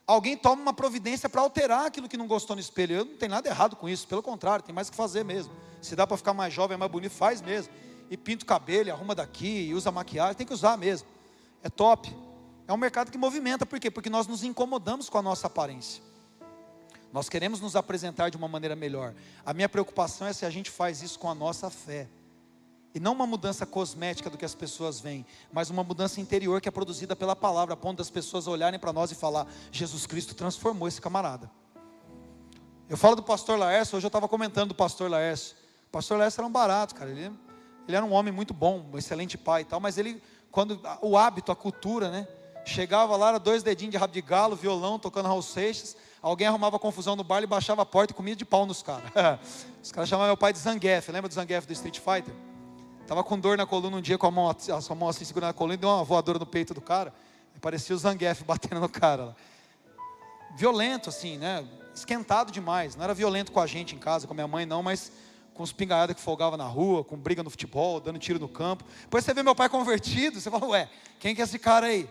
Alguém toma uma providência para alterar aquilo que não gostou no espelho. Eu não tenho nada errado com isso, pelo contrário, tem mais que fazer mesmo. Se dá para ficar mais jovem, mais bonito, faz mesmo. E pinta o cabelo, arruma daqui, usa maquiagem, tem que usar mesmo. É top. É um mercado que movimenta, por quê? Porque nós nos incomodamos com a nossa aparência. Nós queremos nos apresentar de uma maneira melhor. A minha preocupação é se a gente faz isso com a nossa fé. E não uma mudança cosmética do que as pessoas veem, mas uma mudança interior que é produzida pela palavra, a ponto das pessoas olharem para nós e falar: Jesus Cristo transformou esse camarada. Eu falo do pastor Laércio, hoje eu estava comentando do pastor Laércio. O pastor Laércio era um barato, cara. Ele, ele era um homem muito bom, um excelente pai e tal, mas ele, quando o hábito, a cultura, né? Chegava lá, era dois dedinhos de rabo de galo, violão, tocando Raul Seixas. Alguém arrumava confusão no bar, ele baixava a porta e comia de pau nos caras. [laughs] Os caras chamavam meu pai de Zangief. Lembra do Zangief do Street Fighter? Tava com dor na coluna um dia com a mão, a sua mão assim segurando a coluna e deu uma voadora no peito do cara. Parecia o Zangief [laughs] batendo no cara. Violento assim, né? Esquentado demais. Não era violento com a gente em casa, com a minha mãe não, mas com os pingaiadas que folgavam na rua, com briga no futebol, dando tiro no campo. Depois você vê meu pai convertido, você fala, ué, quem que é esse cara aí?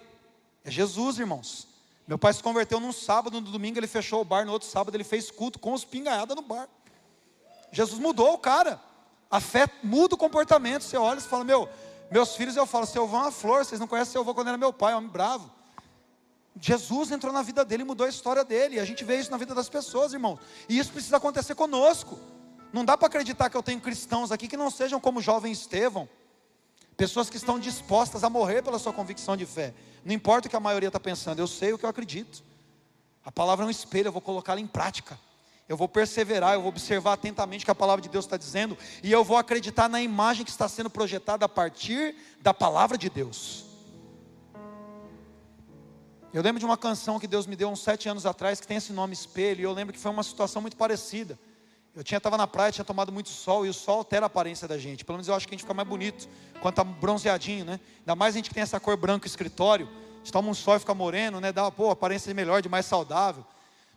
É Jesus, irmãos. Meu pai se converteu num sábado, no domingo ele fechou o bar, no outro sábado ele fez culto com os pingaiadas no bar. Jesus mudou o cara. A fé muda o comportamento. Você olha e fala, meu, meus filhos, eu falo, seu avô é uma flor, vocês não conhecem seu avô quando era meu pai, homem bravo. Jesus entrou na vida dele mudou a história dele. E a gente vê isso na vida das pessoas, irmãos. E isso precisa acontecer conosco. Não dá para acreditar que eu tenho cristãos aqui que não sejam como o jovem Estevão. Pessoas que estão dispostas a morrer pela sua convicção de fé. Não importa o que a maioria está pensando, eu sei o que eu acredito. A palavra é um espelho, eu vou colocá-la em prática. Eu vou perseverar, eu vou observar atentamente o que a palavra de Deus está dizendo, e eu vou acreditar na imagem que está sendo projetada a partir da palavra de Deus. Eu lembro de uma canção que Deus me deu uns sete anos atrás, que tem esse nome espelho, e eu lembro que foi uma situação muito parecida. Eu tinha estava na praia, tinha tomado muito sol e o sol altera a aparência da gente. Pelo menos eu acho que a gente fica mais bonito quando está bronzeadinho, né? Ainda mais a gente que tem essa cor branca escritório. A gente toma um sol e fica moreno, né? Dá uma pô, aparência melhor, de mais saudável.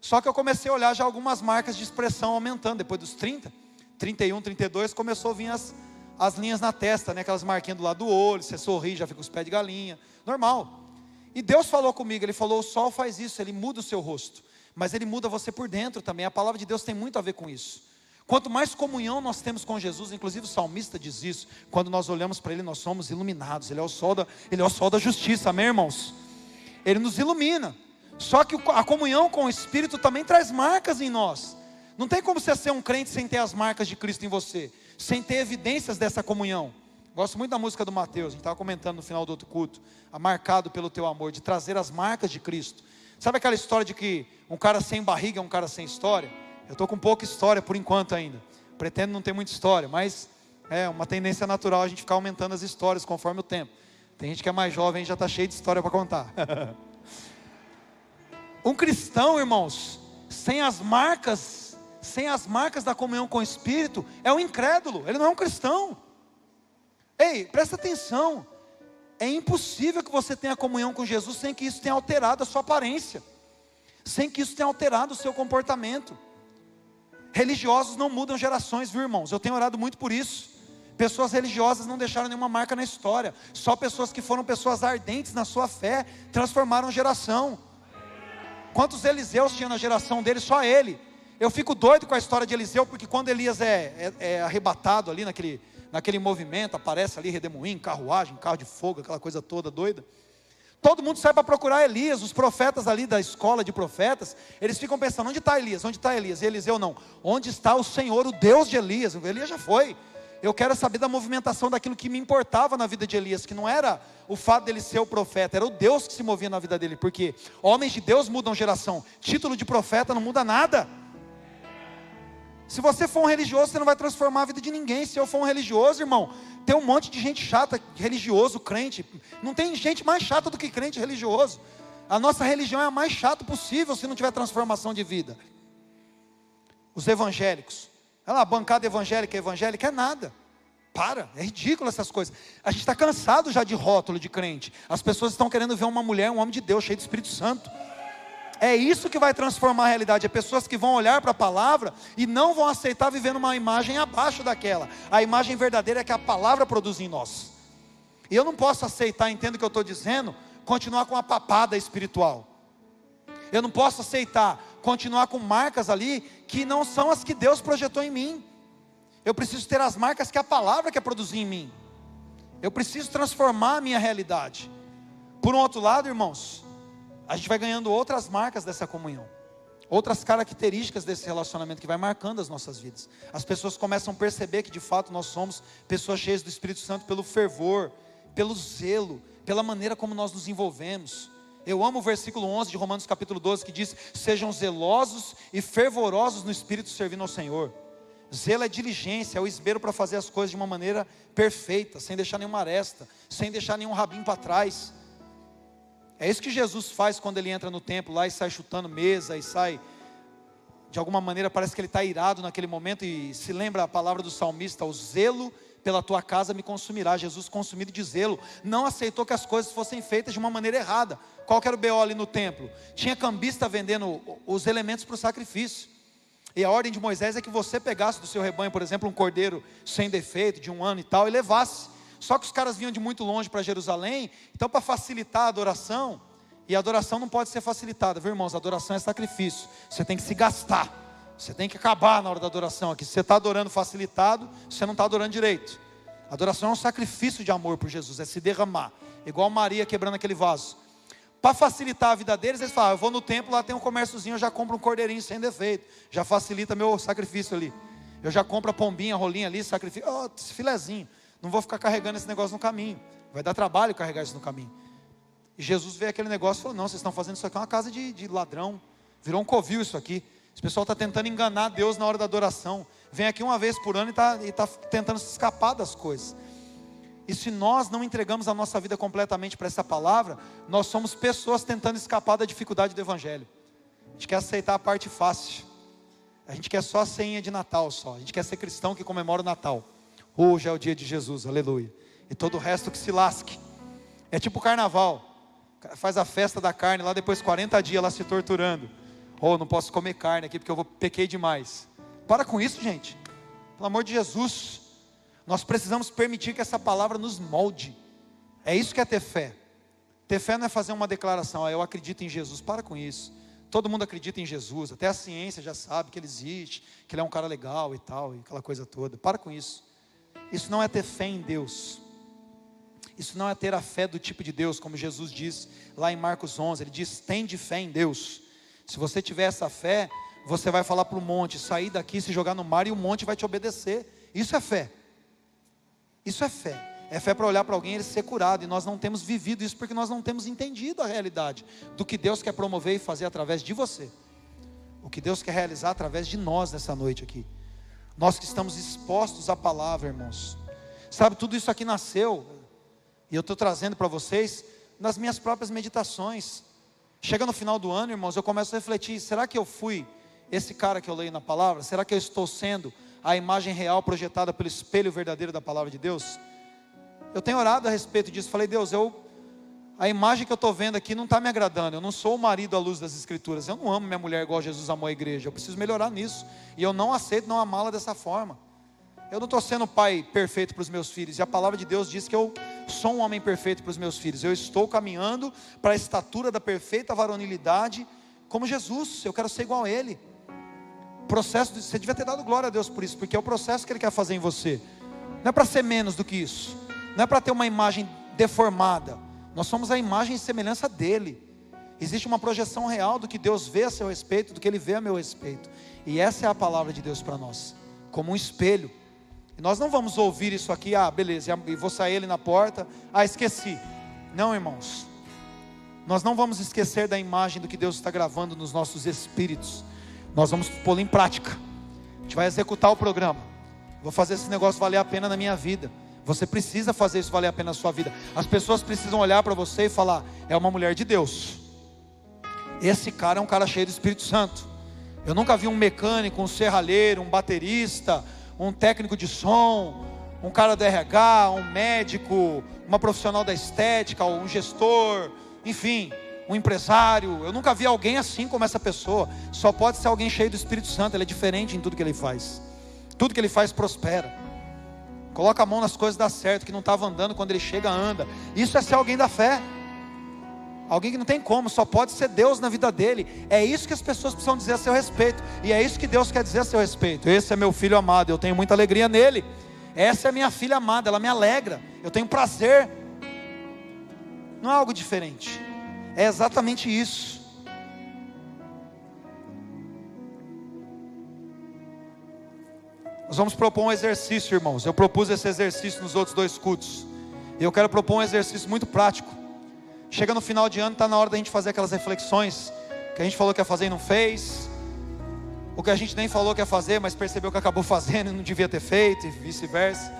Só que eu comecei a olhar já algumas marcas de expressão aumentando. Depois dos 30, 31, 32, começou a vir as, as linhas na testa, né? Aquelas marquinhas do lado do olho, você sorri, já fica os pés de galinha. Normal. E Deus falou comigo, Ele falou: o sol faz isso, ele muda o seu rosto. Mas ele muda você por dentro também. A palavra de Deus tem muito a ver com isso. Quanto mais comunhão nós temos com Jesus, inclusive o salmista diz isso, quando nós olhamos para Ele, nós somos iluminados. Ele é o sol da, ele é o sol da justiça, amém, irmãos? Ele nos ilumina. Só que a comunhão com o Espírito também traz marcas em nós. Não tem como você ser um crente sem ter as marcas de Cristo em você, sem ter evidências dessa comunhão. Gosto muito da música do Mateus, a gente estava comentando no final do outro culto, marcado pelo teu amor, de trazer as marcas de Cristo. Sabe aquela história de que um cara sem barriga é um cara sem história? Eu estou com pouca história por enquanto ainda. Pretendo não ter muita história, mas é uma tendência natural a gente ficar aumentando as histórias conforme o tempo. Tem gente que é mais jovem e já está cheio de história para contar. [laughs] um cristão, irmãos, sem as marcas, sem as marcas da comunhão com o Espírito, é um incrédulo, ele não é um cristão. Ei, presta atenção. É impossível que você tenha comunhão com Jesus sem que isso tenha alterado a sua aparência, sem que isso tenha alterado o seu comportamento. Religiosos não mudam gerações, viu irmãos? Eu tenho orado muito por isso. Pessoas religiosas não deixaram nenhuma marca na história. Só pessoas que foram pessoas ardentes na sua fé transformaram geração. Quantos Eliseus tinha na geração dele? Só ele. Eu fico doido com a história de Eliseu, porque quando Elias é, é, é arrebatado ali naquele, naquele movimento, aparece ali redemoinho, carruagem, carro de fogo, aquela coisa toda doida. Todo mundo sai para procurar Elias, os profetas ali da escola de profetas, eles ficam pensando: onde está Elias? Onde está Elias? E Eliseu não. Onde está o Senhor, o Deus de Elias? Elias já foi. Eu quero saber da movimentação daquilo que me importava na vida de Elias, que não era o fato dele ser o profeta, era o Deus que se movia na vida dele, porque homens de Deus mudam geração, título de profeta não muda nada. Se você for um religioso, você não vai transformar a vida de ninguém. Se eu for um religioso, irmão, tem um monte de gente chata, religioso, crente. Não tem gente mais chata do que crente religioso. A nossa religião é a mais chata possível se não tiver transformação de vida. Os evangélicos. Olha lá, a bancada evangélica evangélica é nada. Para, é ridículo essas coisas. A gente está cansado já de rótulo de crente. As pessoas estão querendo ver uma mulher, um homem de Deus, cheio de Espírito Santo. É isso que vai transformar a realidade. É pessoas que vão olhar para a palavra e não vão aceitar viver numa imagem abaixo daquela. A imagem verdadeira é que a palavra produz em nós. E eu não posso aceitar, entendo o que eu estou dizendo, continuar com a papada espiritual. Eu não posso aceitar continuar com marcas ali que não são as que Deus projetou em mim. Eu preciso ter as marcas que a palavra quer produzir em mim. Eu preciso transformar a minha realidade. Por um outro lado, irmãos, a gente vai ganhando outras marcas dessa comunhão. outras características desse relacionamento que vai marcando as nossas vidas. As pessoas começam a perceber que de fato nós somos pessoas cheias do Espírito Santo pelo fervor, pelo zelo, pela maneira como nós nos envolvemos. Eu amo o versículo 11 de Romanos capítulo 12 que diz: "Sejam zelosos e fervorosos no espírito servindo ao Senhor". Zelo é diligência, é o esmero para fazer as coisas de uma maneira perfeita, sem deixar nenhuma aresta, sem deixar nenhum rabinho para trás. É isso que Jesus faz quando ele entra no templo lá e sai chutando mesa e sai. De alguma maneira parece que ele está irado naquele momento e se lembra a palavra do salmista: o zelo pela tua casa me consumirá. Jesus, consumido de zelo, não aceitou que as coisas fossem feitas de uma maneira errada. Qual era o BO ali no templo? Tinha cambista vendendo os elementos para o sacrifício. E a ordem de Moisés é que você pegasse do seu rebanho, por exemplo, um cordeiro sem defeito, de um ano e tal, e levasse. Só que os caras vinham de muito longe para Jerusalém, então para facilitar a adoração, e a adoração não pode ser facilitada, viu irmãos? A adoração é sacrifício, você tem que se gastar, você tem que acabar na hora da adoração aqui. Se você está adorando facilitado, você não está adorando direito. Adoração é um sacrifício de amor por Jesus, é se derramar, igual Maria quebrando aquele vaso. Para facilitar a vida deles, eles falam: ah, eu vou no templo, lá tem um comérciozinho, eu já compro um cordeirinho sem defeito, já facilita meu sacrifício ali. Eu já compro a pombinha, a rolinha ali, sacrifício, oh, filezinho. Não vou ficar carregando esse negócio no caminho. Vai dar trabalho carregar isso no caminho. E Jesus vê aquele negócio e falou: Não, vocês estão fazendo isso aqui, é uma casa de, de ladrão. Virou um covil isso aqui. Esse pessoal está tentando enganar Deus na hora da adoração. Vem aqui uma vez por ano e está tá tentando se escapar das coisas. E se nós não entregamos a nossa vida completamente para essa palavra, nós somos pessoas tentando escapar da dificuldade do Evangelho. A gente quer aceitar a parte fácil. A gente quer só a senha de Natal só. A gente quer ser cristão que comemora o Natal. Hoje é o dia de Jesus, aleluia. E todo o resto que se lasque. É tipo o carnaval. Faz a festa da carne lá depois 40 dias lá se torturando. Oh, não posso comer carne aqui porque eu vou pequei demais. Para com isso, gente. Pelo amor de Jesus. Nós precisamos permitir que essa palavra nos molde. É isso que é ter fé. Ter fé não é fazer uma declaração, ah, eu acredito em Jesus. Para com isso. Todo mundo acredita em Jesus, até a ciência já sabe que ele existe, que ele é um cara legal e tal, e aquela coisa toda. Para com isso. Isso não é ter fé em Deus. Isso não é ter a fé do tipo de Deus, como Jesus diz lá em Marcos 11. Ele diz: tem de fé em Deus. Se você tiver essa fé, você vai falar para o monte, sair daqui, se jogar no mar e o monte vai te obedecer. Isso é fé. Isso é fé. É fé para olhar para alguém e ele ser curado. E nós não temos vivido isso porque nós não temos entendido a realidade do que Deus quer promover e fazer através de você. O que Deus quer realizar através de nós nessa noite aqui. Nós que estamos expostos à palavra, irmãos. Sabe, tudo isso aqui nasceu, e eu estou trazendo para vocês, nas minhas próprias meditações. Chega no final do ano, irmãos, eu começo a refletir: será que eu fui esse cara que eu leio na palavra? Será que eu estou sendo a imagem real projetada pelo espelho verdadeiro da palavra de Deus? Eu tenho orado a respeito disso. Falei, Deus, eu a imagem que eu estou vendo aqui não está me agradando. Eu não sou o marido à luz das Escrituras. Eu não amo minha mulher igual Jesus amou a igreja. Eu preciso melhorar nisso. E eu não aceito não amá-la dessa forma. Eu não estou sendo pai perfeito para os meus filhos. E a palavra de Deus diz que eu sou um homem perfeito para os meus filhos. Eu estou caminhando para a estatura da perfeita varonilidade como Jesus. Eu quero ser igual a Ele. Processo de, você devia ter dado glória a Deus por isso, porque é o processo que Ele quer fazer em você. Não é para ser menos do que isso. Não é para ter uma imagem deformada nós somos a imagem e semelhança dele. Existe uma projeção real do que Deus vê a seu respeito, do que ele vê a meu respeito. E essa é a palavra de Deus para nós, como um espelho. E nós não vamos ouvir isso aqui, ah, beleza, e vou sair ele na porta, ah, esqueci. Não, irmãos. Nós não vamos esquecer da imagem do que Deus está gravando nos nossos espíritos. Nós vamos pô-lo em prática. A gente vai executar o programa. Vou fazer esse negócio valer a pena na minha vida. Você precisa fazer isso valer a pena na sua vida. As pessoas precisam olhar para você e falar: é uma mulher de Deus. Esse cara é um cara cheio do Espírito Santo. Eu nunca vi um mecânico, um serralheiro, um baterista, um técnico de som, um cara do RH, um médico, uma profissional da estética, um gestor, enfim, um empresário. Eu nunca vi alguém assim como essa pessoa. Só pode ser alguém cheio do Espírito Santo. Ele é diferente em tudo que ele faz. Tudo que ele faz prospera. Coloca a mão nas coisas dá certo, que não estava andando, quando ele chega, anda. Isso é ser alguém da fé alguém que não tem como, só pode ser Deus na vida dele. É isso que as pessoas precisam dizer a seu respeito, e é isso que Deus quer dizer a seu respeito. Esse é meu filho amado, eu tenho muita alegria nele. Essa é minha filha amada, ela me alegra, eu tenho prazer. Não é algo diferente, é exatamente isso. Nós vamos propor um exercício, irmãos. Eu propus esse exercício nos outros dois cultos. E eu quero propor um exercício muito prático. Chega no final de ano, está na hora da gente fazer aquelas reflexões que a gente falou que ia fazer e não fez. O que a gente nem falou que ia fazer, mas percebeu que acabou [laughs] fazendo e não devia ter feito, e vice-versa.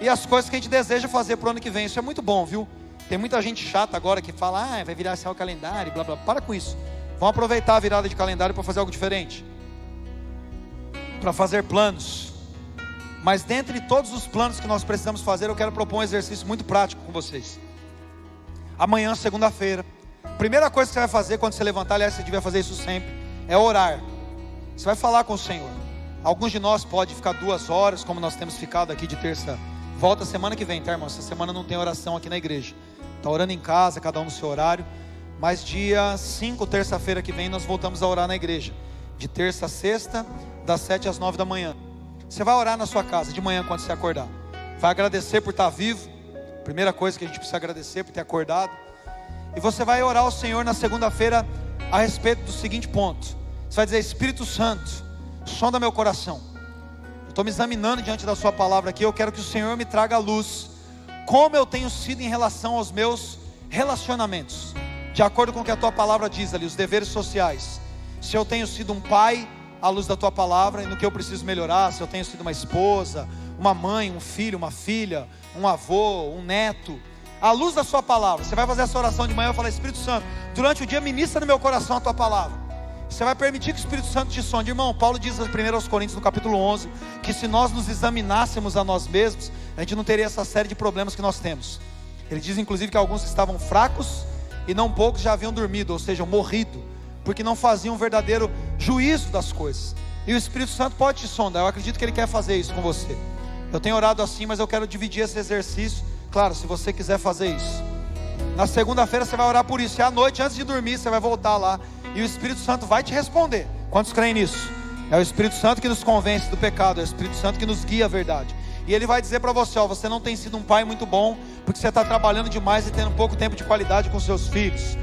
E as coisas que a gente deseja fazer para o ano que vem. Isso é muito bom, viu? Tem muita gente chata agora que fala, ah, vai virar esse o calendário, blá blá. Para com isso. Vamos aproveitar a virada de calendário para fazer algo diferente. Para fazer planos mas dentre todos os planos que nós precisamos fazer, eu quero propor um exercício muito prático com vocês. Amanhã, segunda-feira, primeira coisa que você vai fazer quando você levantar, aliás, você devia fazer isso sempre, é orar. Você vai falar com o Senhor. Alguns de nós podem ficar duas horas, como nós temos ficado aqui de terça. Volta semana que vem, tá, irmão? Essa semana não tem oração aqui na igreja. Está orando em casa, cada um no seu horário. Mas dia 5, terça-feira que vem, nós voltamos a orar na igreja. De terça a sexta, das 7 às 9 da manhã. Você vai orar na sua casa de manhã quando você acordar. Vai agradecer por estar vivo. Primeira coisa que a gente precisa agradecer por ter acordado. E você vai orar ao Senhor na segunda-feira a respeito do seguinte ponto. Você vai dizer: Espírito Santo, sonda meu coração. Eu estou me examinando diante da Sua palavra aqui. Eu quero que o Senhor me traga a luz. Como eu tenho sido em relação aos meus relacionamentos. De acordo com o que a Tua palavra diz ali, os deveres sociais. Se eu tenho sido um pai, à luz da tua palavra e no que eu preciso melhorar, se eu tenho sido uma esposa, uma mãe, um filho, uma filha, um avô, um neto, à luz da sua palavra. Você vai fazer essa oração de manhã e falar: Espírito Santo, durante o dia ministra no meu coração a tua palavra. Você vai permitir que o Espírito Santo te sonde. Irmão, Paulo diz primeiro aos Coríntios, no capítulo 11, que se nós nos examinássemos a nós mesmos, a gente não teria essa série de problemas que nós temos. Ele diz, inclusive, que alguns estavam fracos e não poucos já haviam dormido, ou seja, morrido porque não faziam um verdadeiro juízo das coisas. E o Espírito Santo pode te sondar, eu acredito que ele quer fazer isso com você. Eu tenho orado assim, mas eu quero dividir esse exercício. Claro, se você quiser fazer isso. Na segunda-feira você vai orar por isso. E à noite, antes de dormir, você vai voltar lá. E o Espírito Santo vai te responder. Quantos creem nisso? É o Espírito Santo que nos convence do pecado. É o Espírito Santo que nos guia a verdade. E ele vai dizer para você: ó, você não tem sido um pai muito bom, porque você está trabalhando demais e tendo pouco tempo de qualidade com seus filhos.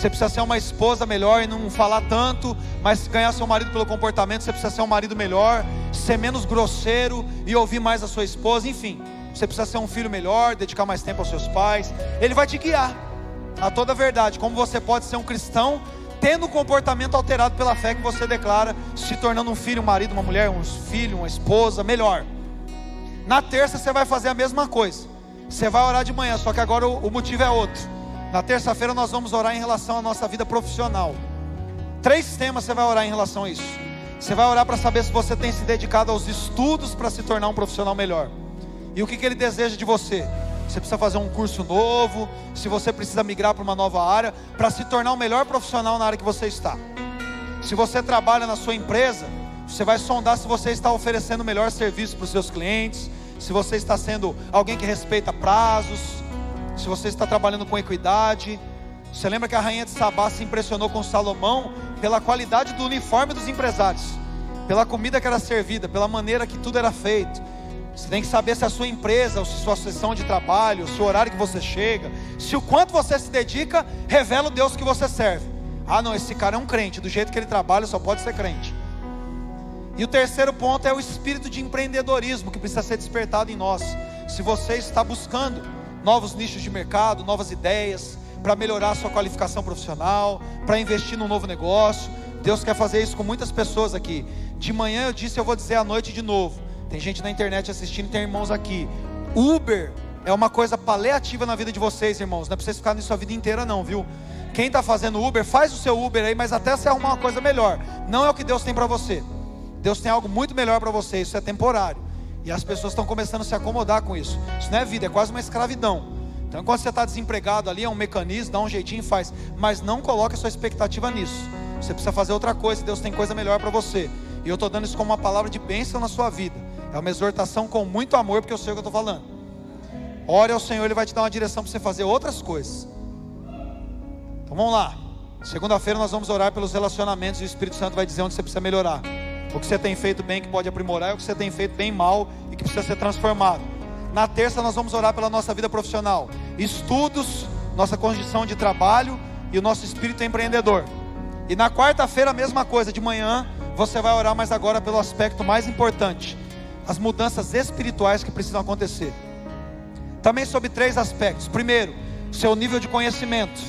Você precisa ser uma esposa melhor e não falar tanto, mas ganhar seu marido pelo comportamento. Você precisa ser um marido melhor, ser menos grosseiro e ouvir mais a sua esposa. Enfim, você precisa ser um filho melhor, dedicar mais tempo aos seus pais. Ele vai te guiar a toda a verdade. Como você pode ser um cristão tendo o comportamento alterado pela fé que você declara, se tornando um filho, um marido, uma mulher, um filho, uma esposa melhor. Na terça você vai fazer a mesma coisa. Você vai orar de manhã, só que agora o motivo é outro. Na terça-feira nós vamos orar em relação à nossa vida profissional. Três temas você vai orar em relação a isso. Você vai orar para saber se você tem se dedicado aos estudos para se tornar um profissional melhor. E o que, que ele deseja de você? Você precisa fazer um curso novo, se você precisa migrar para uma nova área, para se tornar um melhor profissional na área que você está. Se você trabalha na sua empresa, você vai sondar se você está oferecendo melhor serviço para os seus clientes, se você está sendo alguém que respeita prazos, se você está trabalhando com equidade. Você lembra que a rainha de Sabá se impressionou com Salomão pela qualidade do uniforme dos empresários, pela comida que era servida, pela maneira que tudo era feito. Você tem que saber se a sua empresa, se a sua sessão de trabalho, se o horário que você chega, se o quanto você se dedica, revela o Deus que você serve. Ah, não, esse cara é um crente, do jeito que ele trabalha, só pode ser crente. E o terceiro ponto é o espírito de empreendedorismo que precisa ser despertado em nós. Se você está buscando novos nichos de mercado, novas ideias, para melhorar sua qualificação profissional, para investir num novo negócio. Deus quer fazer isso com muitas pessoas aqui. De manhã eu disse, eu vou dizer à noite de novo. Tem gente na internet assistindo, tem irmãos aqui. Uber é uma coisa paliativa na vida de vocês, irmãos. Não é para ficarem nisso a vida inteira, não, viu? Quem está fazendo Uber, faz o seu Uber aí, mas até você arrumar uma coisa melhor. Não é o que Deus tem para você. Deus tem algo muito melhor para você, isso é temporário. E as pessoas estão começando a se acomodar com isso. Isso não é vida, é quase uma escravidão. Então, quando você está desempregado ali, é um mecanismo, dá um jeitinho e faz. Mas não coloque a sua expectativa nisso. Você precisa fazer outra coisa, Deus tem coisa melhor para você. E eu estou dando isso como uma palavra de bênção na sua vida. É uma exortação com muito amor, porque eu sei o que eu estou falando. Ore ao Senhor, Ele vai te dar uma direção para você fazer outras coisas. Então vamos lá. Segunda-feira nós vamos orar pelos relacionamentos e o Espírito Santo vai dizer onde você precisa melhorar. O que você tem feito bem que pode aprimorar, e o que você tem feito bem mal e que precisa ser transformado. Na terça nós vamos orar pela nossa vida profissional, estudos, nossa condição de trabalho e o nosso espírito empreendedor. E na quarta-feira a mesma coisa, de manhã você vai orar, mas agora pelo aspecto mais importante, as mudanças espirituais que precisam acontecer. Também sobre três aspectos. Primeiro, seu nível de conhecimento.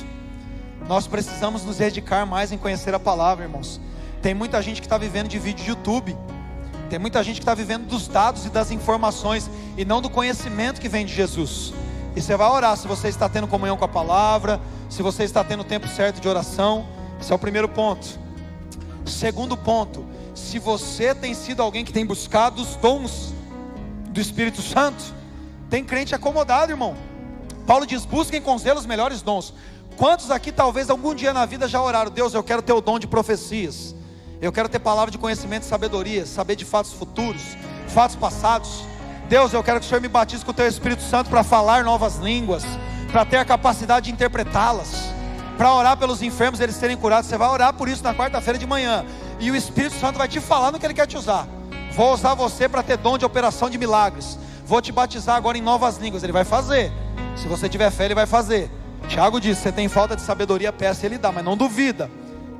Nós precisamos nos dedicar mais em conhecer a palavra, irmãos. Tem muita gente que está vivendo de vídeo de YouTube. Tem muita gente que está vivendo dos dados e das informações e não do conhecimento que vem de Jesus. E você vai orar se você está tendo comunhão com a palavra, se você está tendo o tempo certo de oração. Esse é o primeiro ponto. Segundo ponto, se você tem sido alguém que tem buscado os dons do Espírito Santo, tem crente acomodado, irmão. Paulo diz: busquem com zelo os melhores dons. Quantos aqui talvez algum dia na vida já oraram? Deus, eu quero ter o dom de profecias. Eu quero ter palavra de conhecimento e sabedoria, saber de fatos futuros, fatos passados. Deus, eu quero que o Senhor me batize com o teu Espírito Santo para falar novas línguas, para ter a capacidade de interpretá-las, para orar pelos enfermos eles serem curados. Você vai orar por isso na quarta-feira de manhã, e o Espírito Santo vai te falar no que ele quer te usar. Vou usar você para ter dom de operação de milagres vou te batizar agora em novas línguas. Ele vai fazer. Se você tiver fé, ele vai fazer. Tiago diz: você tem falta de sabedoria, peça, ele dá, mas não duvida.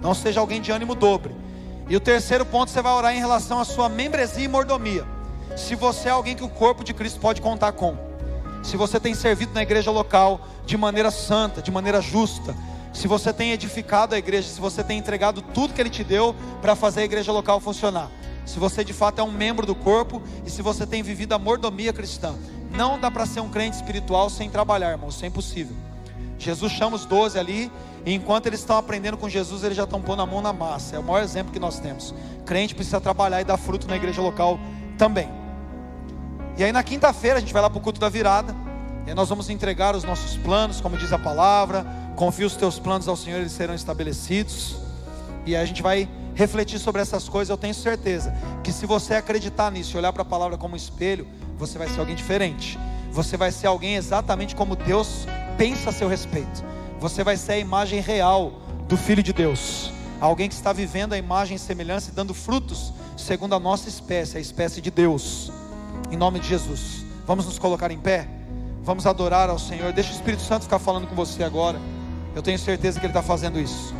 Não seja alguém de ânimo dobre. E o terceiro ponto, você vai orar em relação à sua membresia e mordomia. Se você é alguém que o corpo de Cristo pode contar com. Se você tem servido na igreja local de maneira santa, de maneira justa. Se você tem edificado a igreja, se você tem entregado tudo que Ele te deu para fazer a igreja local funcionar se você de fato é um membro do corpo e se você tem vivido a mordomia cristã. Não dá para ser um crente espiritual sem trabalhar, irmão, isso é impossível. Jesus chama os doze ali, e enquanto eles estão aprendendo com Jesus, eles já estão pondo a mão na massa. É o maior exemplo que nós temos. Crente precisa trabalhar e dar fruto na igreja local também. E aí na quinta-feira a gente vai lá para o culto da virada. E nós vamos entregar os nossos planos, como diz a palavra. Confia os teus planos ao Senhor, eles serão estabelecidos. E aí a gente vai refletir sobre essas coisas, eu tenho certeza que se você acreditar nisso e olhar para a palavra como espelho, você vai ser alguém diferente. Você vai ser alguém exatamente como Deus pensa a seu respeito. Você vai ser a imagem real do Filho de Deus. Alguém que está vivendo a imagem e semelhança e dando frutos segundo a nossa espécie, a espécie de Deus. Em nome de Jesus. Vamos nos colocar em pé? Vamos adorar ao Senhor. Deixa o Espírito Santo ficar falando com você agora. Eu tenho certeza que Ele está fazendo isso.